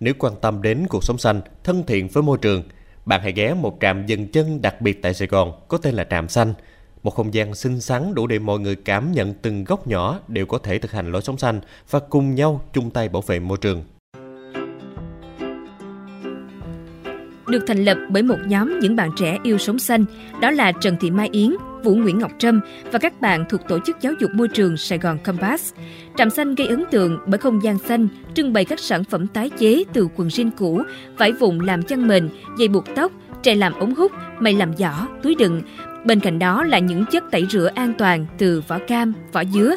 Nếu quan tâm đến cuộc sống xanh, thân thiện với môi trường, bạn hãy ghé một trạm dừng chân đặc biệt tại Sài Gòn có tên là Trạm Xanh. Một không gian xinh xắn đủ để mọi người cảm nhận từng góc nhỏ đều có thể thực hành lối sống xanh và cùng nhau chung tay bảo vệ môi trường. được thành lập bởi một nhóm những bạn trẻ yêu sống xanh, đó là Trần Thị Mai Yến, Vũ Nguyễn Ngọc Trâm và các bạn thuộc Tổ chức Giáo dục Môi trường Sài Gòn Compass. Trạm xanh gây ấn tượng bởi không gian xanh, trưng bày các sản phẩm tái chế từ quần jean cũ, vải vụn làm chăn mền, dây buộc tóc, tre làm ống hút, mây làm giỏ, túi đựng. Bên cạnh đó là những chất tẩy rửa an toàn từ vỏ cam, vỏ dứa.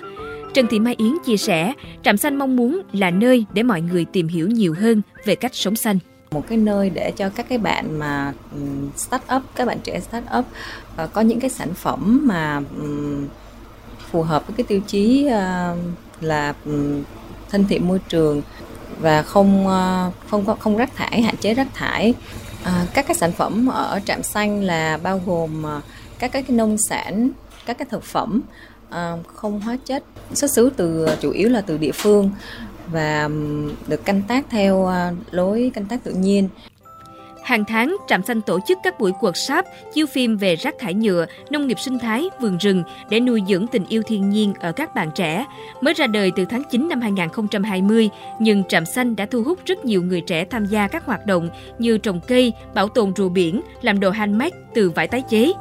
Trần Thị Mai Yến chia sẻ, Trạm xanh mong muốn là nơi để mọi người tìm hiểu nhiều hơn về cách sống xanh một cái nơi để cho các cái bạn mà ừ, start up các bạn trẻ start up ờ, có những cái sản phẩm mà ừ, phù hợp với cái tiêu chí ờ, là ừ, thân thiện môi trường và không ờ, không không rác thải, hạn chế rác thải. Các cái sản phẩm ở trạm xanh là bao gồm các cái nông sản, các cái thực phẩm không hóa chất, xuất xứ từ, chủ yếu là từ địa phương và được canh tác theo ờ, lối canh tác tự nhiên. Hàng tháng, Trạm Xanh tổ chức các buổi workshop chiếu phim về rác thải nhựa, nông nghiệp sinh thái, vườn rừng để nuôi dưỡng tình yêu thiên nhiên ở các bạn trẻ. Mới ra đời từ tháng 9 năm 2020, nhưng Trạm Xanh đã thu hút rất nhiều người trẻ tham gia các hoạt động như trồng cây, bảo tồn rùa biển, làm đồ handmade từ vải tái chế.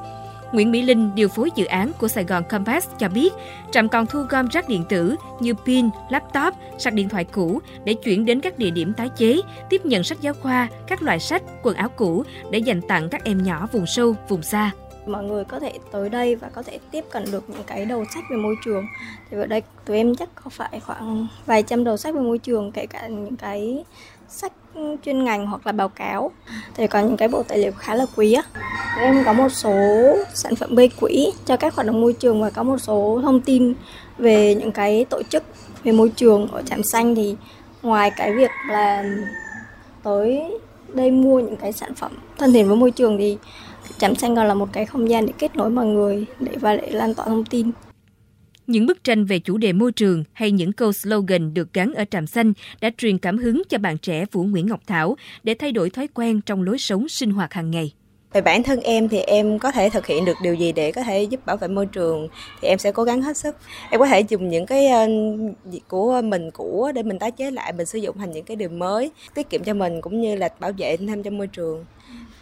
Nguyễn Mỹ Linh, điều phối dự án của Sài Gòn Compass cho biết, trạm còn thu gom rác điện tử như pin, laptop, sạc điện thoại cũ để chuyển đến các địa điểm tái chế, tiếp nhận sách giáo khoa, các loại sách, quần áo cũ để dành tặng các em nhỏ vùng sâu, vùng xa. Mọi người có thể tới đây và có thể tiếp cận được những cái đầu sách về môi trường. Thì ở đây tụi em chắc có phải khoảng vài trăm đầu sách về môi trường kể cả những cái sách chuyên ngành hoặc là báo cáo. Thì có những cái bộ tài liệu khá là quý á em có một số sản phẩm gây quỹ cho các hoạt động môi trường và có một số thông tin về những cái tổ chức về môi trường ở trạm xanh thì ngoài cái việc là tới đây mua những cái sản phẩm thân thiện với môi trường thì trạm xanh còn là một cái không gian để kết nối mọi người để và để lan tỏa thông tin những bức tranh về chủ đề môi trường hay những câu slogan được gắn ở trạm xanh đã truyền cảm hứng cho bạn trẻ Vũ Nguyễn Ngọc Thảo để thay đổi thói quen trong lối sống sinh hoạt hàng ngày. Về bản thân em thì em có thể thực hiện được điều gì để có thể giúp bảo vệ môi trường thì em sẽ cố gắng hết sức. Em có thể dùng những cái ờ, của mình cũ để mình tái chế lại, mình sử dụng thành những cái điều mới, tiết kiệm cho mình cũng như là bảo vệ thêm cho môi trường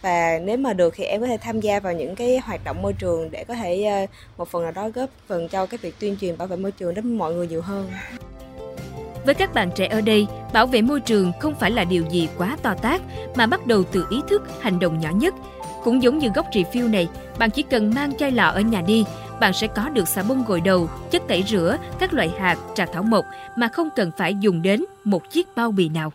và nếu mà được thì em có thể tham gia vào những cái hoạt động môi trường để có thể ờ, một phần nào đó góp phần cho cái việc tuyên truyền bảo vệ môi trường đến mọi người nhiều hơn. Với các bạn trẻ ở đây, bảo vệ môi trường không phải là điều gì quá to tát mà bắt đầu từ ý thức, hành động nhỏ nhất. Cũng giống như góc review này, bạn chỉ cần mang chai lọ ở nhà đi, bạn sẽ có được xà bông gội đầu, chất tẩy rửa, các loại hạt, trà thảo mộc mà không cần phải dùng đến một chiếc bao bì nào.